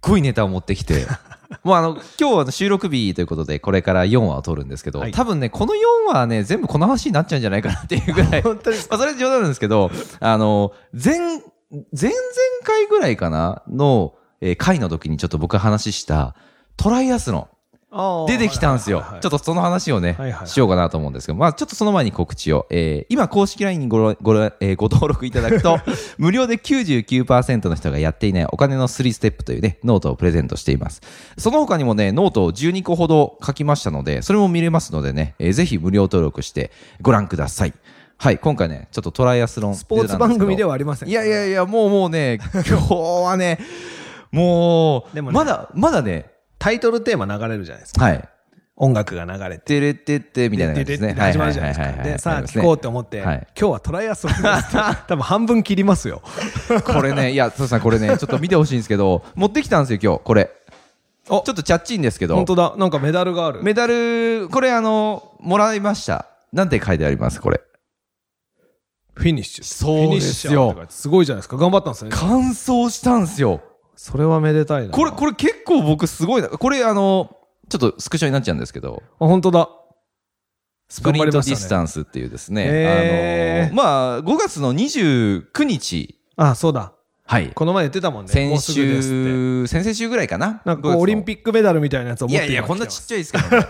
ごいネタを持ってきて、もうあの、今日は収録日ということで、これから4話を撮るんですけど、はい。多分ね、この4話はね、全部この話になっちゃうんじゃないかなっていうぐらい、本当ですまあ、それは冗談なんですけど、あの、前、前々回ぐらいかなの、えー回の時にちょっと僕が話した、トライアスロン。出てきたんですよ。ちょっとその話をね、しようかなと思うんですけど、まあちょっとその前に告知を。えー今公式 LINE にごご,、えーご登録いただくと、無料で99%の人がやっていないお金の3ステップというね、ノートをプレゼントしています。その他にもね、ノートを12個ほど書きましたので、それも見れますのでね、えーぜひ無料登録してご覧ください。はい、今回ね、ちょっとトライアスロン。スポーツ番組ではありません。いやいやいや、もうもうね、今日はね、もう、でもねまだ、まだね、タイトルテーマ流れるじゃないですか。はい。音楽が流れて。てれってってみたいな感じですね。始まるじゃないですか。で、さあ聞こうって思って、はい今日はトライアスロンです。多分半分切りますよ。これね、いや、そうさん、これね、ちょっと見てほしいんですけど、持ってきたんですよ、今日、これ。ちょおっとチャッチンですけど本、当だ。なんかメダルがある。メダル、これあの、もらいました。なんて書いてあります、これ。フィニッシュ。そうですよすごいじゃないですか。頑張ったんですね。完走したんですよ。それはめでたいな。これ、これ結構僕すごいな。これあの、ちょっとスクショになっちゃうんですけど、あ、本当だ。スプリントディスタンスっていうですね、へーあの、まあ、5月の29日、あ、そうだ。はい。この前言ってたもんね。も先。週、先々週ぐらいかな？なんかオリンピックメダルみたいなやつを持っていやいや、こんなちっちゃいですけど、ね、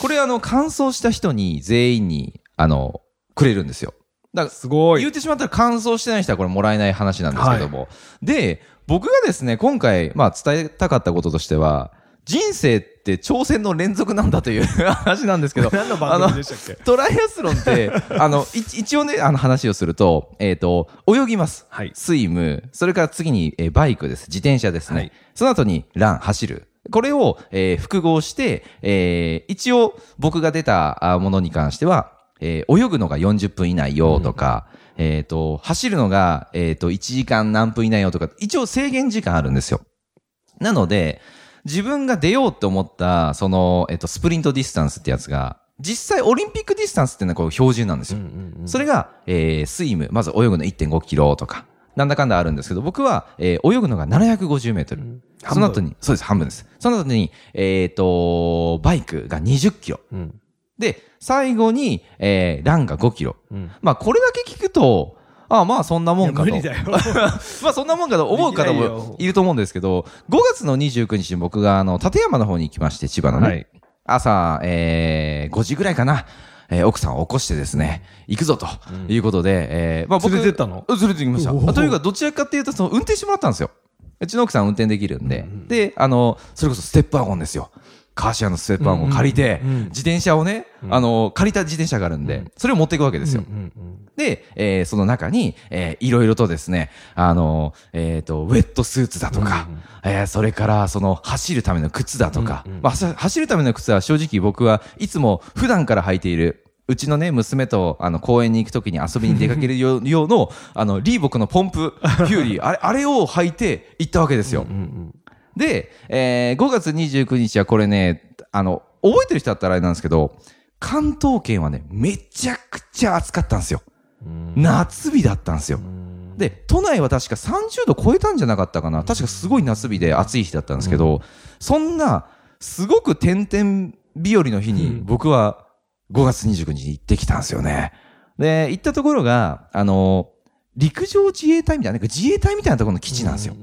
これあの、完走した人に全員に、あの、くれるんですよ。だから、すごい。言ってしまったら完走してない人はこれもらえない話なんですけども。で、僕がですね、今回、まあ伝えたかったこととしては、人生って挑戦の連続なんだという 話なんですけど、何の番組でしたっけ？トライアスロンって、あの、い一応ね、あの話をすると、えっ、と、泳ぎます。はいスイム、それから次に、えーバイクです。自転車ですね。はいその後にラン、走る。これを、えー複合して、えー一応僕が出たあものに関しては、えー泳ぐのが40分以内よとか、えっ、と、走るのが、えっ、と、1時間何分以内よとか、一応制限時間あるんですよ。なので、自分が出ようって思った、その、えっと、スプリントディスタンスってやつが、実際オリンピックディスタンスっていうのはこう標準なんですよ。それが、えー、スイム、まず泳ぐの1.5キロとか、なんだかんだあるんですけど、僕は、えー、泳ぐのが750メートル。その後に、そうです、半分です。その後に、えっ、と、バイクが20キロ。うん。で、最後に、えー、ランが5キロ。うん。まあ、これだけ聞くと、ああ、まあ、そんなもんかと。いや無理だよ まあ、そんなもんかと思う方もよいると思うんですけど、5月の29日に僕が、あの、立山の方に行きまして、千葉のね。はい朝、えー、5時ぐらいかな。えー奥さんを起こしてですね、行くぞということで、えーまあ僕連れてったの？うん連れて行きました。というか、どちらかっていうと、その、運転してもらったんですよ。うちの奥さん運転できるんで。で、あの、それこそステップワゴンですよ。カーシェアのステップワゴンを借りて、うんうんうん自転車をね、あの、借りた自転車があるんで、それを持っていくわけですよ。うんうんで、えーその中に、えーいろいろとですね、あの、えっ、と、ウェットスーツだとか、えーそれから、その、走るための靴だとか、まあ、走走るための靴は正直僕はいつも普段から履いている、うちのね、娘と、あの、公園に行くときに遊びに出かけるよう 用の、あの、リーボックのポンプ、フューリー、あれ、あれを履いて行ったわけですよ。で、えー5月29日はこれね、あの、覚えてる人だったらあれなんですけど、関東圏はね、めちゃくちゃ暑かったんですよ。夏日だったんですよ。で、都内は確か30度超えたんじゃなかったかな。確かすごい夏日で暑い日だったんですけど、そんな、すごく点々日和の日に僕は5月29日に行ってきたんですよね。で、行ったところが、あの、陸上自衛隊みたいな、なんか自衛隊みたいなところの基地なんですよ。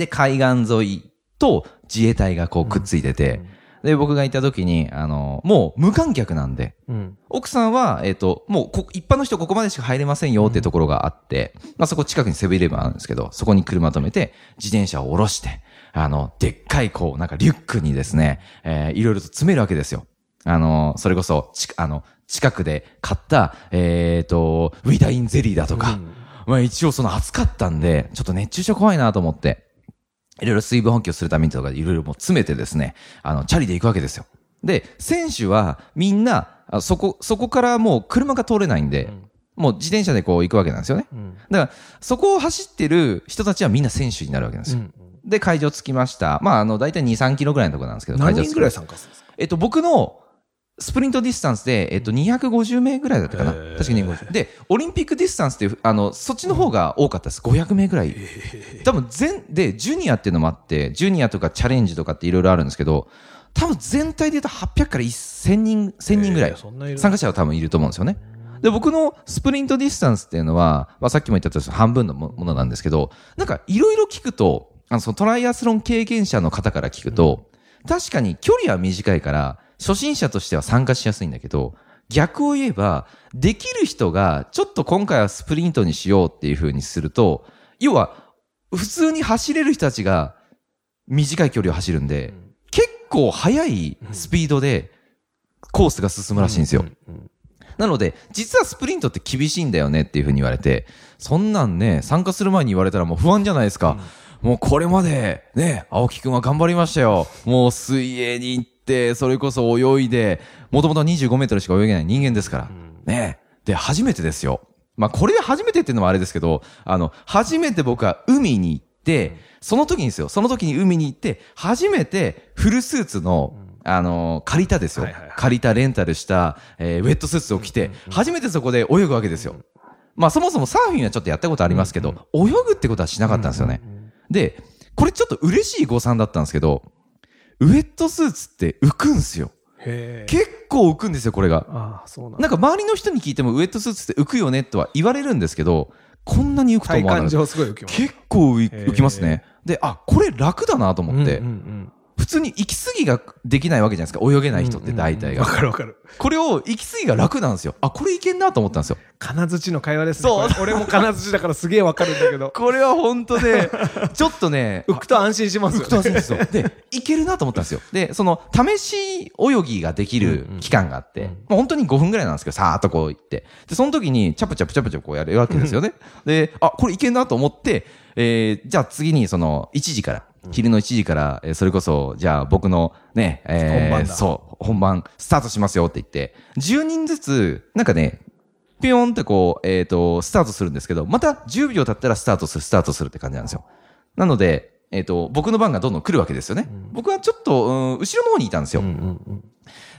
で、海岸沿いと自衛隊がこうくっついてて、で、僕が行った時に、あの、もう無観客なんで、うん。奥さんは、えっ、と、もうこ、一般の人ここまでしか入れませんよってところがあって、まあそこ近くにセブンイレブンあるんですけど、そこに車止めて、自転車を下ろして、あの、でっかいこう、なんかリュックにですね、えーいろいろと詰めるわけですよ。あの、それこそ、ち、あの、近くで買った、えっ、と、ウィダインゼリーだとか、まあ一応その暑かったんで、ちょっと熱中症怖いなと思って、いろいろ水分補給するためにとかいろいろもう詰めてですね、あの、チャリで行くわけですよ。で、選手はみんな、あそこ、そこからもう車が通れないんで、もう自転車でこう行くわけなんですよね。だから、そこを走ってる人たちはみんな選手になるわけなんですよ。で、会場着きました。まあ、あの、大体2、3キロぐらいのところなんですけど、会場着き何人ぐらい参加するんですか？えっと、僕のスプリントディスタンスで、えっと、250名ぐらいだったかな？へー確かに250。で、オリンピックディスタンスっていう、あの、そっちの方が多かったです。500名ぐらい。多分全、で、ジュニアっていうのもあって、ジュニアとかチャレンジとかっていろいろあるんですけど、多分全体で言うと800から1000人、1000人ぐらい参加者は多分いると思うんですよね。で、僕のスプリントディスタンスっていうのは、まあ、さっきも言ったとおり半分のもものなんですけど、なんかいろいろ聞くと、あの、そのトライアスロン経験者の方から聞くと、確かに距離は短いから、初心者としては参加しやすいんだけど、逆を言えば、できる人が、ちょっと今回はスプリントにしようっていう風にすると、要は、普通に走れる人たちが短い距離を走るんで、結構速いスピードでコースが進むらしいんですよ。なので、実はスプリントって厳しいんだよねっていうふうに言われて、そんなんね、参加する前に言われたらもう不安じゃないですか。もうこれまで、ね、青木くんは頑張りましたよ。もう水泳に行って、それこそ泳いで、もともと25メートルしか泳げない人間ですから。ね。で、初めてですよ。まあ、これで初めてっていうのもあれですけど、あの、初めて僕は海に行って、その時にですよ、その時に海に行って、初めてフルスーツの、あの、借りたですよ。借りたレンタルした、えーウェットスーツを着て、初めてそこで泳ぐわけですよ。まあそもそもサーフィンはちょっとやったことありますけど、泳ぐってことはしなかったんですよね。で、これちょっと嬉しい誤算だったんですけど、ウェットスーツって浮くんすよ。結構浮くんですよ、これが。なんだ。なんか周りの人に聞いてもウェットスーツって浮くよねとは言われるんですけど、こんなに浮くと思わなかっ。結構浮きますね。で、あ、これ楽だなと思って、うんうん普通に息継ぎができないわけじゃないですか。泳げない人って大体うんわが。かるわかる。これを息継ぎが楽なんですよ。あ、これいけんなと思ったんですよ。金槌の会話ですね。そうこれ俺も金槌だからすげえわかるんだけど。これは本当で、ちょっとね、浮くと安心しますよ、ね。浮くと安心ですよ。で、いけるなと思ったんですよ。で、その、試し泳ぎができる期間があって、もう本当に5分ぐらいなんですけど、さーっとこう行って。で、その時に、チャプチャプチャプチャプこうやるわけですよね。で、あ、これいけんなと思って、えー、じゃあ次にその、1時から、昼の1時から、えーそれこそ、じゃあ僕のね、えー、本番だそう、本番、スタートしますよって言って、10人ずつ、なんかね、ピヨンってこう、えっ、と、スタートするんですけど、また10秒経ったらスタートする、スタートするって感じなんですよ。なので、えっ、と、僕の番がどんどん来るわけですよね。僕はちょっと、うん、後ろの方にいたんですよ。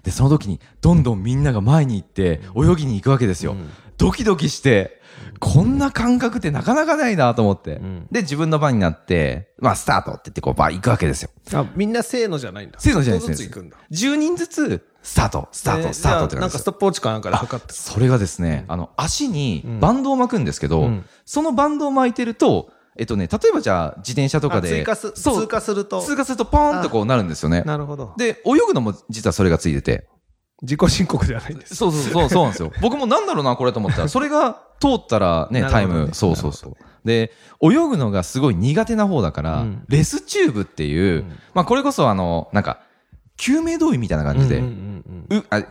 で、その時に、どんどんみんなが前に行って、泳ぎに行くわけですよ。ドキドキして、こんな感覚ってなかなかないなと思って。で、自分の番になって、まあ、スタートって言って、こう、バー行くわけですよ。あ、みんなせーのじゃないんだ。せーのじゃないですずつ行くんだ。10人ずつ、スタート、スタート、えースタートってなんかストップウォッチかなんかで測って。それがですね、あの、足にバンドを巻くんですけど、うんそのバンドを巻いてると、えっとね、例えばじゃあ、自転車とかで。あ追加す、通過すると。通過するとポーンとこうなるんですよね。なるほど。で、泳ぐのも実はそれがついてて。自己申告ではないんです。そうそうそう、そうなんですよ。僕もなんだろうな、これと思ったら、それが通ったら ね、タイム、そうそうそう。で、泳ぐのがすごい苦手な方だから、うん。レスチューブっていう、まあこれこそあの、なんか、救命胴衣みたいな感じで、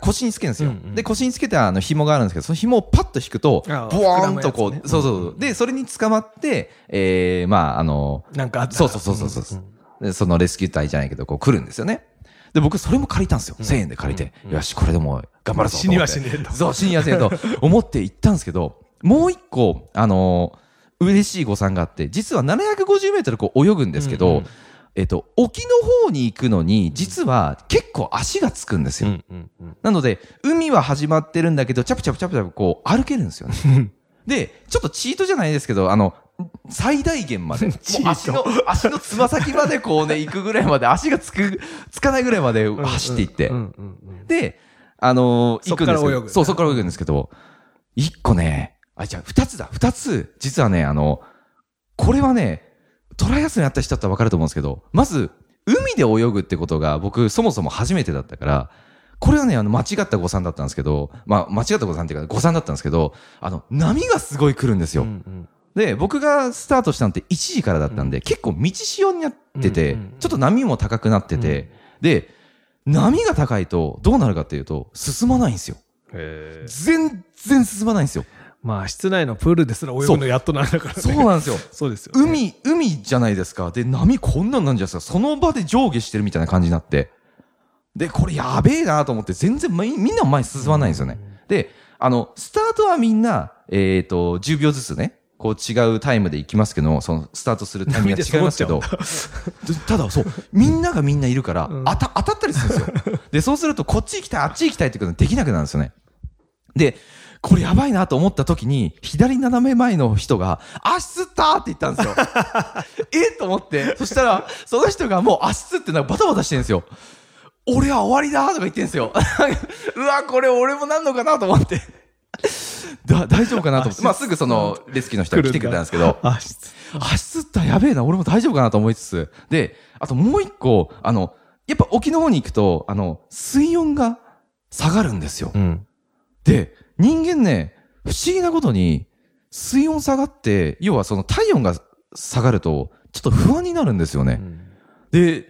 腰につけるんですよ、で腰につけてあの紐があるんですけどその紐をパッと引くとボワーンとこう、そうそうそう。でそれに捕まってえー、まああのうんなんかあったら。そうそうそうそうそう、でそのレスキュー隊じゃないけどこう来るんですよねで僕それも借りたんですよ、1000円で借りて、よしこれでもう頑張るぞと思って。死にはしねえと。そう死にはしねえと思って行ったんですけどもう一個あのー嬉しい誤算があって実は750メートルこう泳ぐんですけど、うんうん。えっと、沖の方に行くのに、実は結構足がつくんですよ。なので、海は始まってるんだけど、チャプチャプチャプチャプこう歩けるんですよね。で、ちょっとチートじゃないですけど、あの、最大限まで、足の、足のつま先までこうね、行くぐらいまで、足がつく、つかないぐらいまで走っていって。で、あのー行くんですけど、そっから泳ぐそう、そこから泳ぐんですけど、一個ね、あ、じゃあ二つだ、二つ、実はね、あの、これはね、トライアスロンやった人だったらわかると思うんですけど、まず、海で泳ぐってことが僕そもそも初めてだったから、これはね、あの、間違った誤算だったんですけど、まあ、間違った誤算っていうか、誤算だったんですけど、あの、波がすごい来るんですよ。うんうんで、僕がスタートしたのって1時からだったんで、結構道潮になってて、うんうんちょっと波も高くなってて、で、波が高いとどうなるかっていうと、進まないんですよ。全然進まないんですよ。まあ、室内のプールですら泳ぐのやっとなんだからね。そうなんですよ。そうですよ、ね。海、海じゃないですか。で、波こんなんなんじゃないですか。その場で上下してるみたいな感じになって。で、これやべえなと思って、全然みみんな前に進まないんですよね。で、あの、スタートはみんな、えっ、と、10秒ずつね、こう違うタイムで行きますけど、そのスタートするタイミングが違いますけど、で ただそう、みんながみんないるから、うん当た当たったりするんですよ。で、そうすると、こっち行きたい、あっち行きたいってことができなくなるんですよね。で、これやばいなと思った時に、左斜め前の人が、足つったって言ったんですよ。えと思って、そしたら、その人がもう足つってなんかバタバタしてるんですよ。俺は終わりだとか言ってんですよ。うわ、これ俺もなんのかなと思って。だ大丈夫かなと思って。まあ、すぐその、レスキューの人が来てくれたんですけど、足つったやべえな、俺も大丈夫かなと思いつつ。で、あともう一個、あの、やっぱ沖の方に行くと、あの、水温が下がるんですよ。うん。で、人間ね、不思議なことに、水温下がって、要はその体温が下がると、ちょっと不安になるんですよね。で、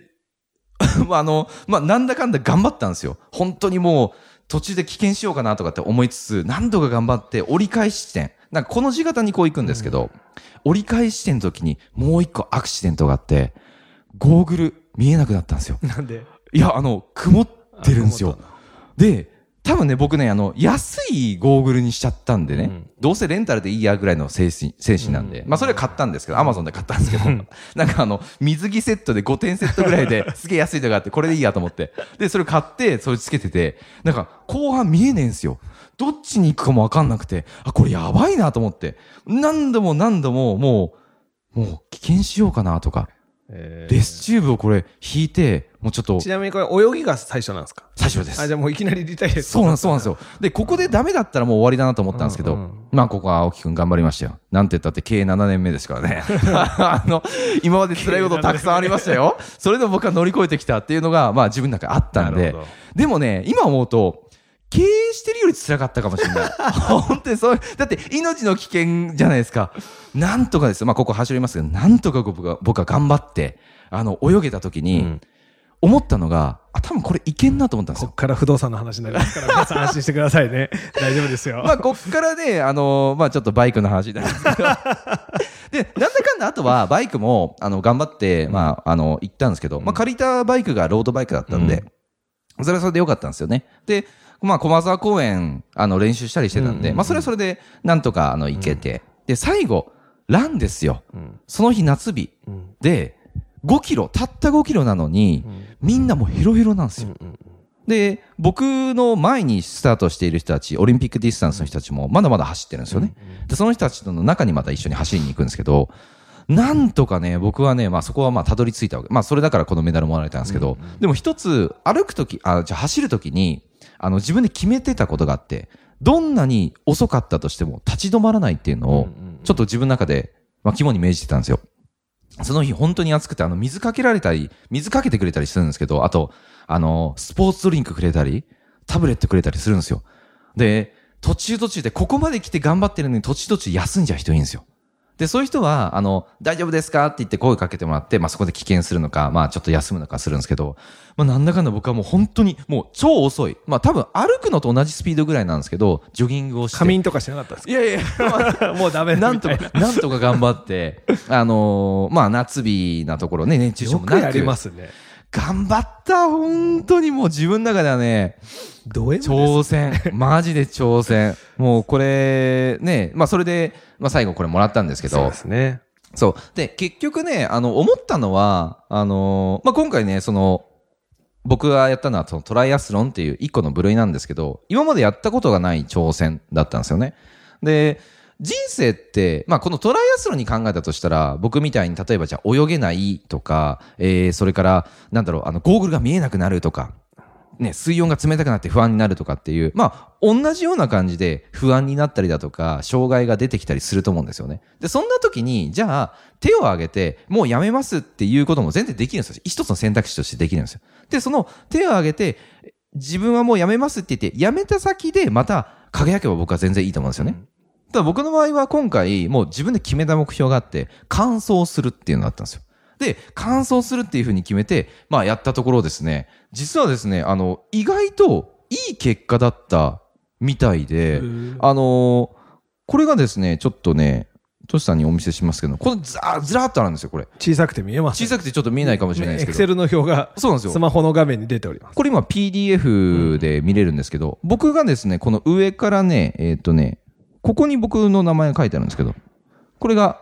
まああの、まあ、なんだかんだ頑張ったんですよ。本当にもう、途中で棄権しようかなとかって思いつつ、何度か頑張って折り返し地点。なんかこの字型にこう行くんですけど、折り返し地点の時にもう一個アクシデントがあって、ゴーグル見えなくなったんですよ。なんで？いや、あの、曇ってるんですよ。で、多分ね、僕ね、あの、安いゴーグルにしちゃったんでね、うん。どうせレンタルでいいやぐらいの精神精神なんで、まあそれは買ったんですけど、アマゾンで買ったんですけど、なんかあの、水着セットで5点セットぐらいですげえ安いのがあって、これでいいやと思って。で、それ買って、それつけてて、なんか後半見えねえんすよ。どっちに行くかもわかんなくて、あ、これやばいなと思って、何度も何度ももう、もう危険しようかなとか、えーレスチューブをこれ引いて、もうちょっとちなみにこれ泳ぎが最初なんですか？最初ですあ、。じゃあもういきなりリタイアそうなんです、そうなんですよ。で、ここでダメだったらもう終わりだなと思ったんですけど、うんうんまあ、ここは青木くん頑張りましたよ。なんて言ったって経営7年目ですからね。あの、今まで辛いことたくさんありましたよ。それでも僕は乗り越えてきたっていうのが、まあ自分の中にあったんででもね、今思うと、経営してるより辛かったかもしれない。本当にそう、だって命の危険じゃないですか。なんとかですよ。まあここ走りますけど、なんとか僕が、僕は頑張って、あの、泳げた時に、うん思ったのが、あ、多分これいけんなと思ったんですよこっ。から不動産の話になりますから、皆さん安心してくださいね。大丈夫ですよ。まあ、こっからね、あのまあ、ちょっとバイクの話なんですけど。で、なんだかんだ、あとは、バイクも、あの、頑張って、まあ、あの、行ったんですけど、まあ、借りたバイクがロードバイクだったんで、それはそれでよかったんですよね。で、まあ、駒沢公園、あの、練習したりしてたんで、うんまあ、それはそれで、なんとか、あの、行けて。で、最後、ランですよ。うんその日夏日。うんで、5キロ、たった5キロなのに、みんなもうヘロヘロなんですよ。うんで、僕の前にスタートしている人たち、オリンピックディスタンスの人たちもまだまだ走ってるんですよね。で、その人たちとの中にまた一緒に走りに行くんですけど、なんとかね、僕はね、まあそこはまあたどり着いたわけ。まあそれだからこのメダルもらえたんですけど、でも一つ歩くとき、あ、じゃあ走るときに、あの自分で決めてたことがあって、どんなに遅かったとしても立ち止まらないっていうのを、ちょっと自分の中で、まあ肝に銘じてたんですよ。その日本当に暑くて、あの、水かけられたり、水かけてくれたりするんですけど、あと、あの、スポーツドリンクくれたり、タブレットくれたりするんですよ。で、途中途中で、ここまで来て頑張ってるのに途中途中休んじゃう人いるんですよ。で、そういう人は、あの、大丈夫ですかって言って声かけてもらって、まあそこで危険するのか、まあちょっと休むのかするんですけど、まあなんだかんだ僕はもう本当に、もう超遅い。まあ多分歩くのと同じスピードぐらいなんですけど、ジョギングをして。仮眠とかしてなかったんですいやいや、まあかもうダメだなんとか、なんとか頑張って、あのーまあ、夏日なところね、熱中症もなく。よくやりますね。頑張った本当にもう自分の中ではね、挑戦。マジで挑戦。もうこれ、ね、まあそれで、まあ最後これもらったんですけどそうで、すね。そう。で、結局ね、あの、思ったのは、あのーまあ今回ね、その、僕がやったのはそのトライアスロンっていう一個の部類なんですけど、今までやったことがない挑戦だったんですよね。で、人生って、まあこのトライアスロンに考えたとしたら、僕みたいに例えばじゃあ泳げないとか、えー、それから、なんだろう、あの、ゴーグルが見えなくなるとか、ね、水温が冷たくなって不安になるとかっていう、まあ、同じような感じで不安になったりだとか、障害が出てきたりすると思うんですよね。で、そんな時に、じゃあ、手を挙げて、もうやめますっていうことも全然できるんですよ。一つの選択肢としてできるんですよ。で、その手を挙げて、自分はもうやめますって言って、やめた先でまた輝けば僕は全然いいと思うんですよね。ただ僕の場合は今回、もう自分で決めた目標があって、完走するっていうのがあったんですよ。で、完走するっていうふうに決めて、まあやったところですね、実はですね、あの、意外といい結果だったみたいで、あのこれがですね、ちょっとね、トシさんにお見せしますけど、このずらずらっとあるんですよ、これ。小さくて見えます小さくてちょっと見えないかもしれないですけど。エクセルの表がそうなんですよス。マホの画面に出ております。これ今 PDF で見れるんですけど、僕がですね、この上からね、えーっ、とね、ここに僕の名前が書いてあるんですけど、これが、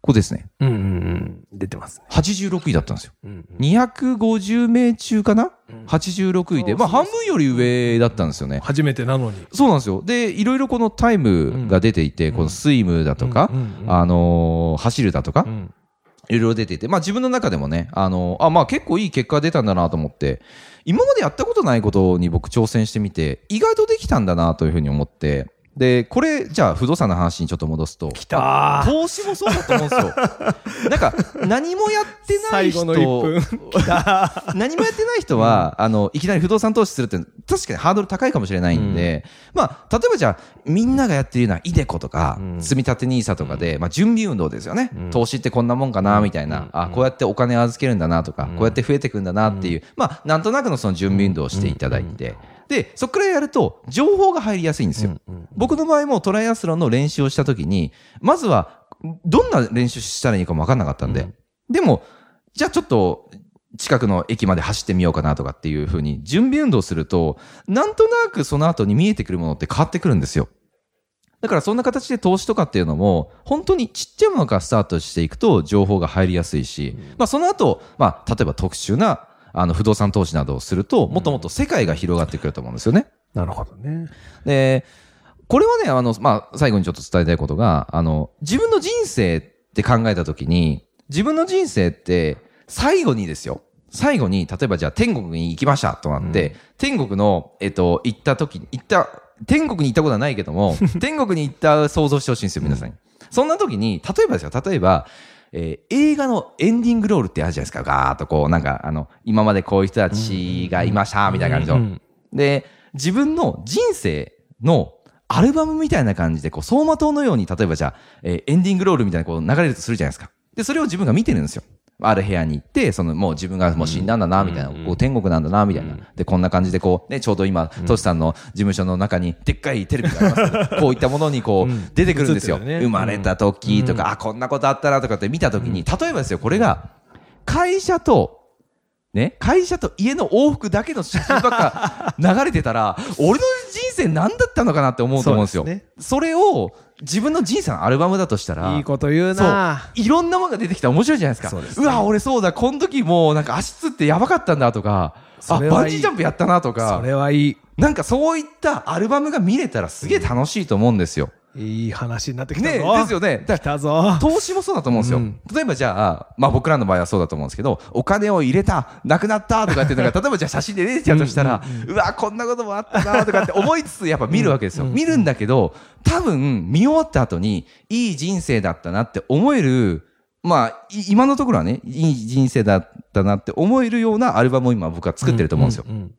ここですね。うんうんうん。出てますね。86位だったんですよ。うん250名中かな、?86 位で、まあ半分より上だったんですよね。初めてなのに。そうなんですよ。で、いろいろこのタイムが出ていて、このスイムだとか、うんうんうんあのー走るだとかう、んいろいろ出ていて、まあ自分の中でもね、あのーあ、まあ結構いい結果が出たんだなと思って、今までやったことないことに僕挑戦してみて、意外とできたんだなというふうに思って、で、これ、じゃあ不動産の話にちょっと戻すと、きたー。投資もそうだと思うんですよ。なんか、何もやってない人、最後の1分。きたー何もやってない人は、あの、いきなり不動産投資するって、確かにハードル高いかもしれないんで、まあ、例えばじゃあ、みんながやってるようなイデコとか、積み立て NISA とかで、まあ、準備運動ですよね。投資ってこんなもんかな、みたいな。あ、こうやってお金預けるんだなとか、こうやって増えていくんだなっていう、まあ、なんとなくのその準備運動をしていただいて、で、そこからやると、情報が入りやすいんですよ。僕の場合もトライアスロンの練習をしたときに、まずは、どんな練習したらいいかも分かんなかったんで、でも、じゃあちょっと、近くの駅まで走ってみようかなとかっていうふうに準備運動すると、なんとなくその後に見えてくるものって変わってくるんですよ。だからそんな形で投資とかっていうのも、本当にちっちゃいものからスタートしていくと情報が入りやすいし、まあその後、まあ例えば特殊なあの不動産投資などをすると、もっともっと世界が広がってくると思うんですよね。なるほどね。で、これはね、あの、まあ、最後にちょっと伝えたいことが、あの、自分の人生って考えたときに、自分の人生って、最後にですよ。最後に、例えばじゃあ天国に行きましたとなって、天国の、えっと、行った時に、行った、天国に行ったことはないけども、天国に行った想像してほしいんですよ、皆さんに。そんな時に、例えばですよ、例えば、えー映画のエンディングロールってあるじゃないですか。ガーッとこう、なんか、あの、今までこういう人たちがいました、みたいな感じの。うんで、自分の人生のアルバムみたいな感じで、こう、走馬灯のように、例えばじゃあ、えーエンディングロールみたいなこう流れるとするじゃないですか。で、それを自分が見てるんですよ。ある部屋に行って、そのもう自分がもう死んだんだな、みたいな、こう天国なんだな、みたいな。で、こんな感じでこう、ね、ちょうど今、トシさんの事務所の中にでっかいテレビがあります。けど、こういったものにこう、出てくるんですよ。生まれた時とか、あ、こんなことあったなとかって見た時に、例えばですよ、これが、会社と、ね、会社と家の往復だけの写真ばっか流れてたら、俺の人生何だったのかなって思うと思うんですよ。そねそれを自分の人生のアルバムだとしたら、いいこと言うな。いろんなものが出てきたら面白いじゃないですか。そうですねわ、俺そうだ、この時もうなんか足つってやばかったんだとか、あ、バンジージャンプやったなとかそ、れはいい。なんかそういったアルバムが見れたらすげえ楽しいと思うんですよ。いい話になってきたね、ぞ。ですよね。だ来たぞ。投資もそうだと思うんですよ。うん例えばじゃあ、まあ僕らの場合はそうだと思うんですけど、お金を入れた、なくなったとかっていうのが、例えばじゃあ写真で出てきちゃうとしたら、うわ、こんなこともあったなとかって思いつつやっぱ見るわけですよ。見るんだけど、多分見終わった後に、いい人生だったなって思える、まあ、い今のところはね、いい人生だったなって思えるようなアルバムを今僕は作ってると思うんですよ。うん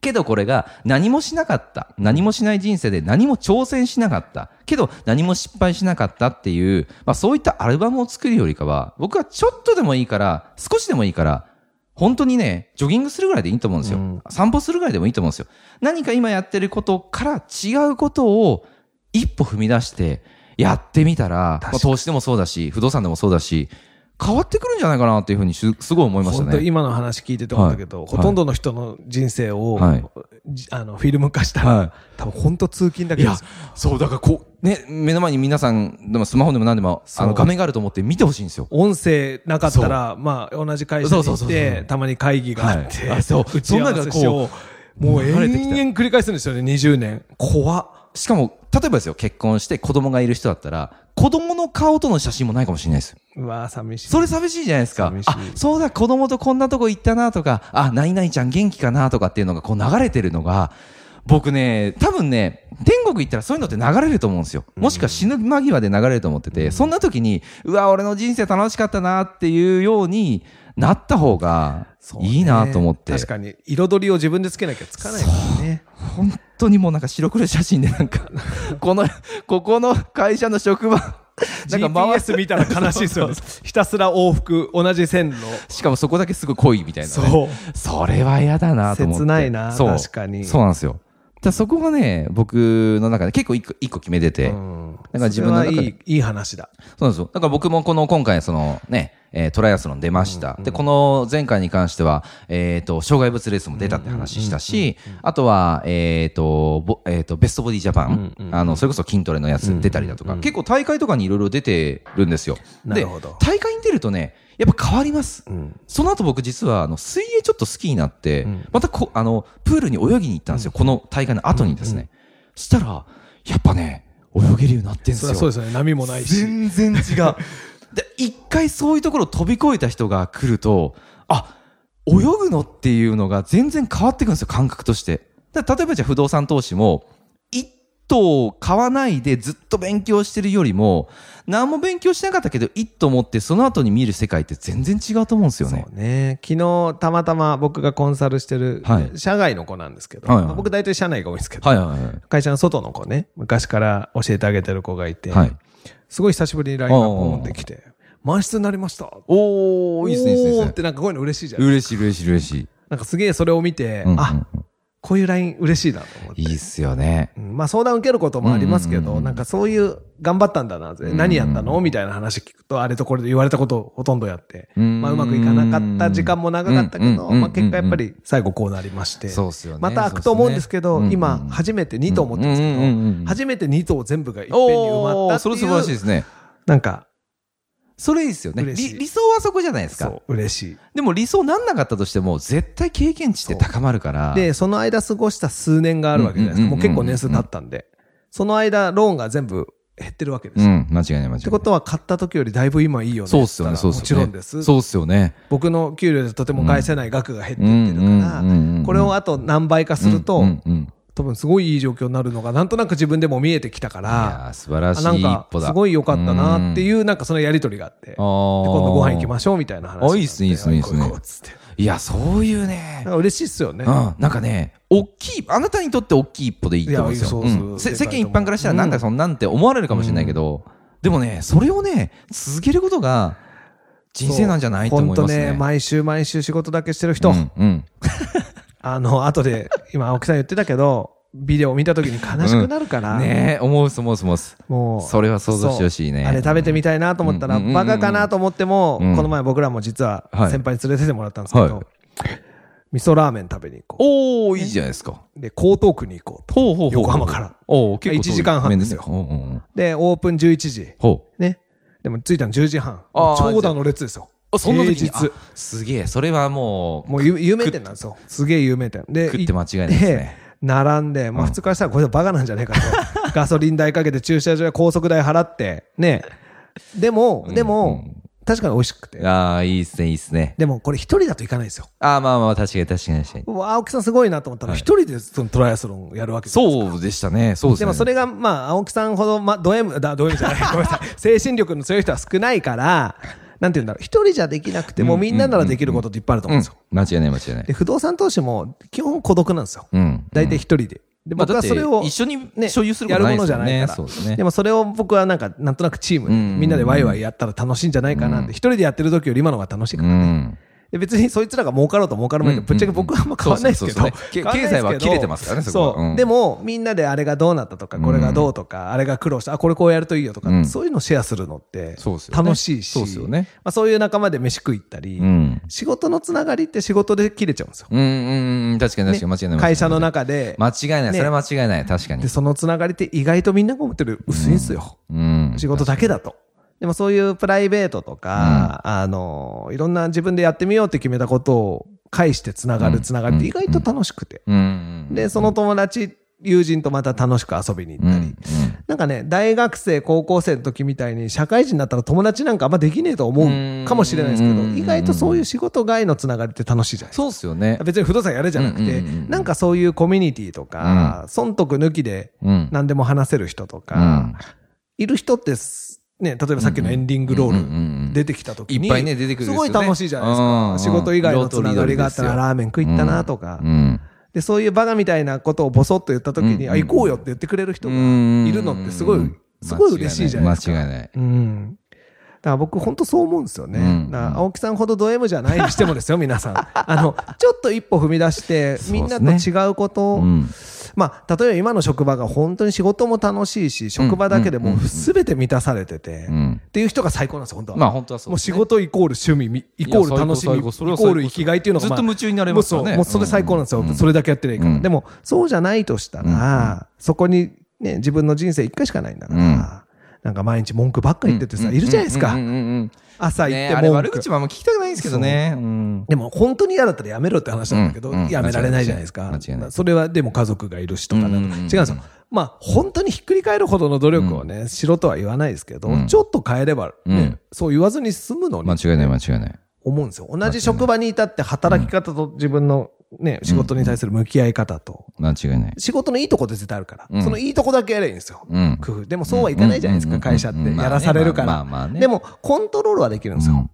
けどこれが何もしなかった。何もしない人生で何も挑戦しなかった。けど何も失敗しなかったっていう、まあそういったアルバムを作るよりかは、僕はちょっとでもいいから、少しでもいいから、本当にね、ジョギングするぐらいでいいと思うんですよ。うん散歩するぐらいでもいいと思うんですよ。何か今やってることから違うことを一歩踏み出してやってみたら、まあ、投資でもそうだし、不動産でもそうだし、変わってくるんじゃないかなっていうふうにすすごい思いましたね。本当今の話聞いてて思うんだけど、はいほとんどの人の人生を、はいじあのフィルム化したら、はい多分本当通勤だけですよ。、そう、だからこう、ね、目の前に皆さん、でもスマホでも何でも、あの、画面があると思って見てほしいんですよ。音声なかったら、まあ、同じ会社にそうそうそう行って、たまに会議があって、はいあそうそんなのがを、もう流れてきた延々繰り返すんですよね、20年。怖っ。しかも、例えばですよ、結婚して子供がいる人だったら、子供の顔との写真もないかもしれないです。うわー寂しい。それ寂しいじゃないですか。あ、そうだ、子供とこんなとこ行ったなとか、あ、何々ちゃん元気かなとかっていうのがこう流れてるのが、僕ね、多分ね、天国行ったらそういうのって流れると思うんですよ。もしくは死ぬ間際で流れると思ってて、そんな時に、うわ、俺の人生楽しかったなっていうようになった方がいいなと思って。確かに、彩りを自分でつけなきゃつかないからね。本当にもうなんか白黒写真でなんか、この、ここの会社の職場、なんか回す GPS 見たら悲しいですよね。ひたすら往復、同じ線路。しかもそこだけすごい濃いみたいな、ね。そう。それは嫌だなと思って。切ないなそう確かにそうなんですよ。だそこがね、僕の中で結構一個一個決めてて、うんだから自分の中でいい、いい話だ。そうなんですよ。だから僕もこの今回そのね、えートライアスロン出ました。で、この前回に関しては、えっ、と、障害物レースも出たって話したし、あとは、えっ、と、ぼえっ、と、ベストボディジャパン、あの、それこそ筋トレのやつ出たりだとか、結構大会とかにいろいろ出てるんですよ。でなるほど、大会に出るとね、やっぱ変わります。んその後僕実は、あの、水泳ちょっと好きになって、またこ、あの、プールに泳ぎに行ったんですよ。この大会の後にですね。そしたら、やっぱね、泳げるようになってんですよ。そうですよね。波もないし。全然違う。で、一回そういうところを飛び越えた人が来ると、あ、泳ぐのっていうのが全然変わってくるんですよ、感覚として。例えばじゃあ不動産投資も、一棟を買わないでずっと勉強してるよりも、何も勉強してなかったけど、一棟持ってその後に見る世界って全然違うと思うんですよねそ。うね。昨日、たまたま僕がコンサルしてるはい、社外の子なんですけど、はいはいまあ僕大体社内が多いんですけど、はいはいはい。会社の外の子ね、昔から教えてあげてる子がいて、はいすごい久しぶりにがポンってきて、満室になりました。おー、いいですね、いいですねって。なんかこういうの嬉しいじゃん。嬉しい嬉しい嬉しい。なんかすげえそれを見て、うんうんあ、こういう LINE 嬉しいなと思って。いいっすよね。うん。まあ相談受けることもありますけど、うん。うんうんうんなんかそういう頑張ったんだな、何やったのみたいな話聞くと、あれとこれで言われたことをほとんどやって、うん。まあうまくいかなかった時間も長かったけど、うん。うんまあ結果やっぱり最後こうなりまして、そうっすよねまた開くと思うんですけど、今初めて2頭持ってるんですけど、初めて2頭全部がいっぺんに埋まったそれ素晴らしいですね。なんか、それいいですよね。理理想はそこじゃないですか。嬉しい。でも理想なんなかったとしても、絶対経験値って高まるから。で、その間過ごした数年があるわけじゃないですか。うんうんうんうんもう結構年数経ったんで。その間、ローンが全部減ってるわけですよ。うん、間違いない間違いない。ってことは、買った時よりだいぶ今いいよね。そうっすよね、そうっすよね。もちろんです。そうっすよね。僕の給料でとても返せない額が減ってうんいってるかうんうんうんら、これをあと何倍かするとう、んうん多分すごいいい状況になるのが、なんとなく自分でも見えてきたかいら、素晴らしいなんか。すごい良かったなってういう、なんかそのやりとりがあって。今度ご飯行きまししょうみたいな話いいっすねいいっすねいいっすねいや、そういうね嬉しいっすよね。うん、なんかね、大きい、あなたにとって大きい一歩でいいと思うんですよ。世間一般からしたらなんかそんなんて思われるかもしれないけど、でもね、それをね、続けることが人生なんじゃないと思いますね。ね、毎週毎週仕事だけしてる人、うん、うん。あの、後で、今青木さん言ってたけど、ビデオを見た時に悲しくなるから、ねえ、思うす思うす思うす。もう、それは想像してほしいね。あれ食べてみたいなと思ったら、バカかなと思っても、うんこの前僕らも実ははい先輩に連れてってもらったんですけど、はい味噌ラーメン食べに行こおー、いいじゃないですか。う。で、江東区に行こうと。ほうほう。横浜から。おー、結構遠い1時間半ですよで、オープン11時。ほう。ね。でも着いたの10時半。長蛇の列ですよ。あ、そんな時に？平日あすげえ、それはもう、もう有有名店なんですよ。すげえ有名店。で、食って間違いないですね並んで、まあ普通からしたらこれバカなんじゃねえかと。ガソリン代かけて駐車場や高速代払って、ね。でも、でも、確かに美味しくて。ああ、いいっすね、いいっすね。でもこれ一人だといかないんですよ。ああ、まあまあ、確かに確かに確かに。青木さんすごいなと思ったら、一人でそのトライアスロンをやるわけですよそうでしたね、そうですね。でもそれが、まあ、青木さんほど、まあ、ド M、だ、ド M じゃない、ごめんなさい。精神力の強い人は少ないから、なんて言うんだろう、一人じゃできなくても、みんなならできることっていっぱいあると思うんですよ。うん、間違いない間違いないで、。不動産投資も、基本孤独なんですよ。うん。大体一人で。で、まあ、僕はそれを、一緒にね所有するこやるも。のじゃないから。ですねで。もそれを僕はなんか、なんとなくチームみんなでワイワイやったら楽しいんじゃないかなって、一人でやってる時より今の方が楽しいかうらね。別にそいつらが儲かろうと儲からないと、ぶっちゃけ僕はあんま変わんないですけど。経済は切れてますからねそこでも、みんなであれがどうなったとか、これがどうとか、あれが苦労した、あ、これこうやるといいよとか、うんそういうのをシェアするのって楽しいし、そういう仲間で飯食い行ったり、うん。仕事のつながりって仕事で切れちゃうんですよ。うん、うん、うん、確かに確かに間違いない。会社の中で、間違いない。ねそれは間違いない。確かにで、。そのつながりって意外とみんなが思ってる薄いんですよ。うん。仕事だけだと。でもそういうプライベートとか、あの、いろんな自分でやってみようって決めたことを介してつながるつながりって意外と楽しくて。うん。で、その友達、友人とまた楽しく遊びに行ったり。なんかね、大学生、高校生の時みたいに社会人になったら友達なんかあんまできねえと思うかもしれないですけど、うん意外とそういう仕事外のつながりって楽しいじゃないですか。そうっすよね。別に不動産やれじゃなくて、うんうんうんうんなんかそういうコミュニティとか、損得抜きでうん。何でも話せる人とか、いる人ってす、ね、例えばさっきのエンディングロール出てきた時に、いっぱいね出てくるすごい楽しいじゃないですか。仕事以外のつながりがあったらラーメン食いったなとか、うん。で、そういうバカみたいなことをボソッと言った時に、うんあ、行こうよって言ってくれる人がいるのってすごい、すごい嬉しいじゃないですか。間違いない。うん。から僕本当そう思うんですよね。うん青木さんほどド M じゃないにしてもですよ、皆さん。あの、ちょっと一歩踏み出して、みんなと違うことを、うん。まあ、例えば今の職場が本当に仕事も楽しいし、職場だけでもう全て満たされてて、うん。っていう人が最高なんですよ、本当は。まあ本当はそう。もう仕事イコール趣味み、イコール楽しみ、イコール生きがいっていうのが、ずっと夢中になれますからね。もうそれ最高なんですよ。うん。それだけやってないから。うん。でも、そうじゃないとしたら、そこにね、自分の人生一回しかないんだから、うんなんか毎日文句ばっかり言っててさ、いるじゃないですか。朝行って文句。悪口もあんま聞きたくないんですけどね。うんでも本当に嫌だったらやめろって話なんだけど、うんうんやめられないじゃないですか。それはでも家族がいるしとかなんかうんうん違うんですよ。まあ本当にひっくり返るほどの努力をね、しろとは言わないですけど、うんちょっと変えればね、うんそう言わずに済むのに間違いない間違いない。思うんですよ。同じ職場にいたって働き方と自分のね、仕事に対する向き合い方と、間違いない。仕事のいいとこって絶対あるから、うんそのいいとこだけやればいいんですよ。うん。工夫。でもそうはいかないじゃないですか、うん会社って。うんやらされるから。まあねまあまあねでも、コントロールはできるんですよ。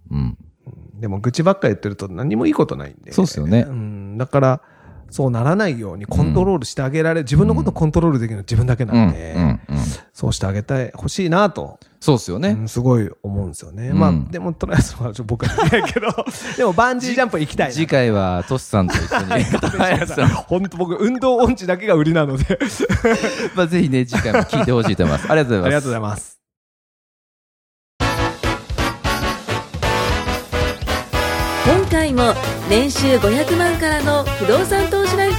でも、愚痴ばっかり言ってると何もいいことないんで。そうっすよねうん。だから、そうならないようにコントロールしてあげられる、自分のことをコントロールできるのは自分だけうなんんで、うんうん。そうしてあげたい、欲しいなと、そうっすよね。うんすごい思うんですよね。うんまあ、でも、トライアスロンはちょっと僕はないけど、でも、バンジージャンプ行きたいな。次回はトシさんと一緒に。本当僕、運動音痴だけが売りなので。まあぜひね、次回も聞いてほしいと思います。ありがとうございます。ありがとうございます。今回も年収500万からの不動産投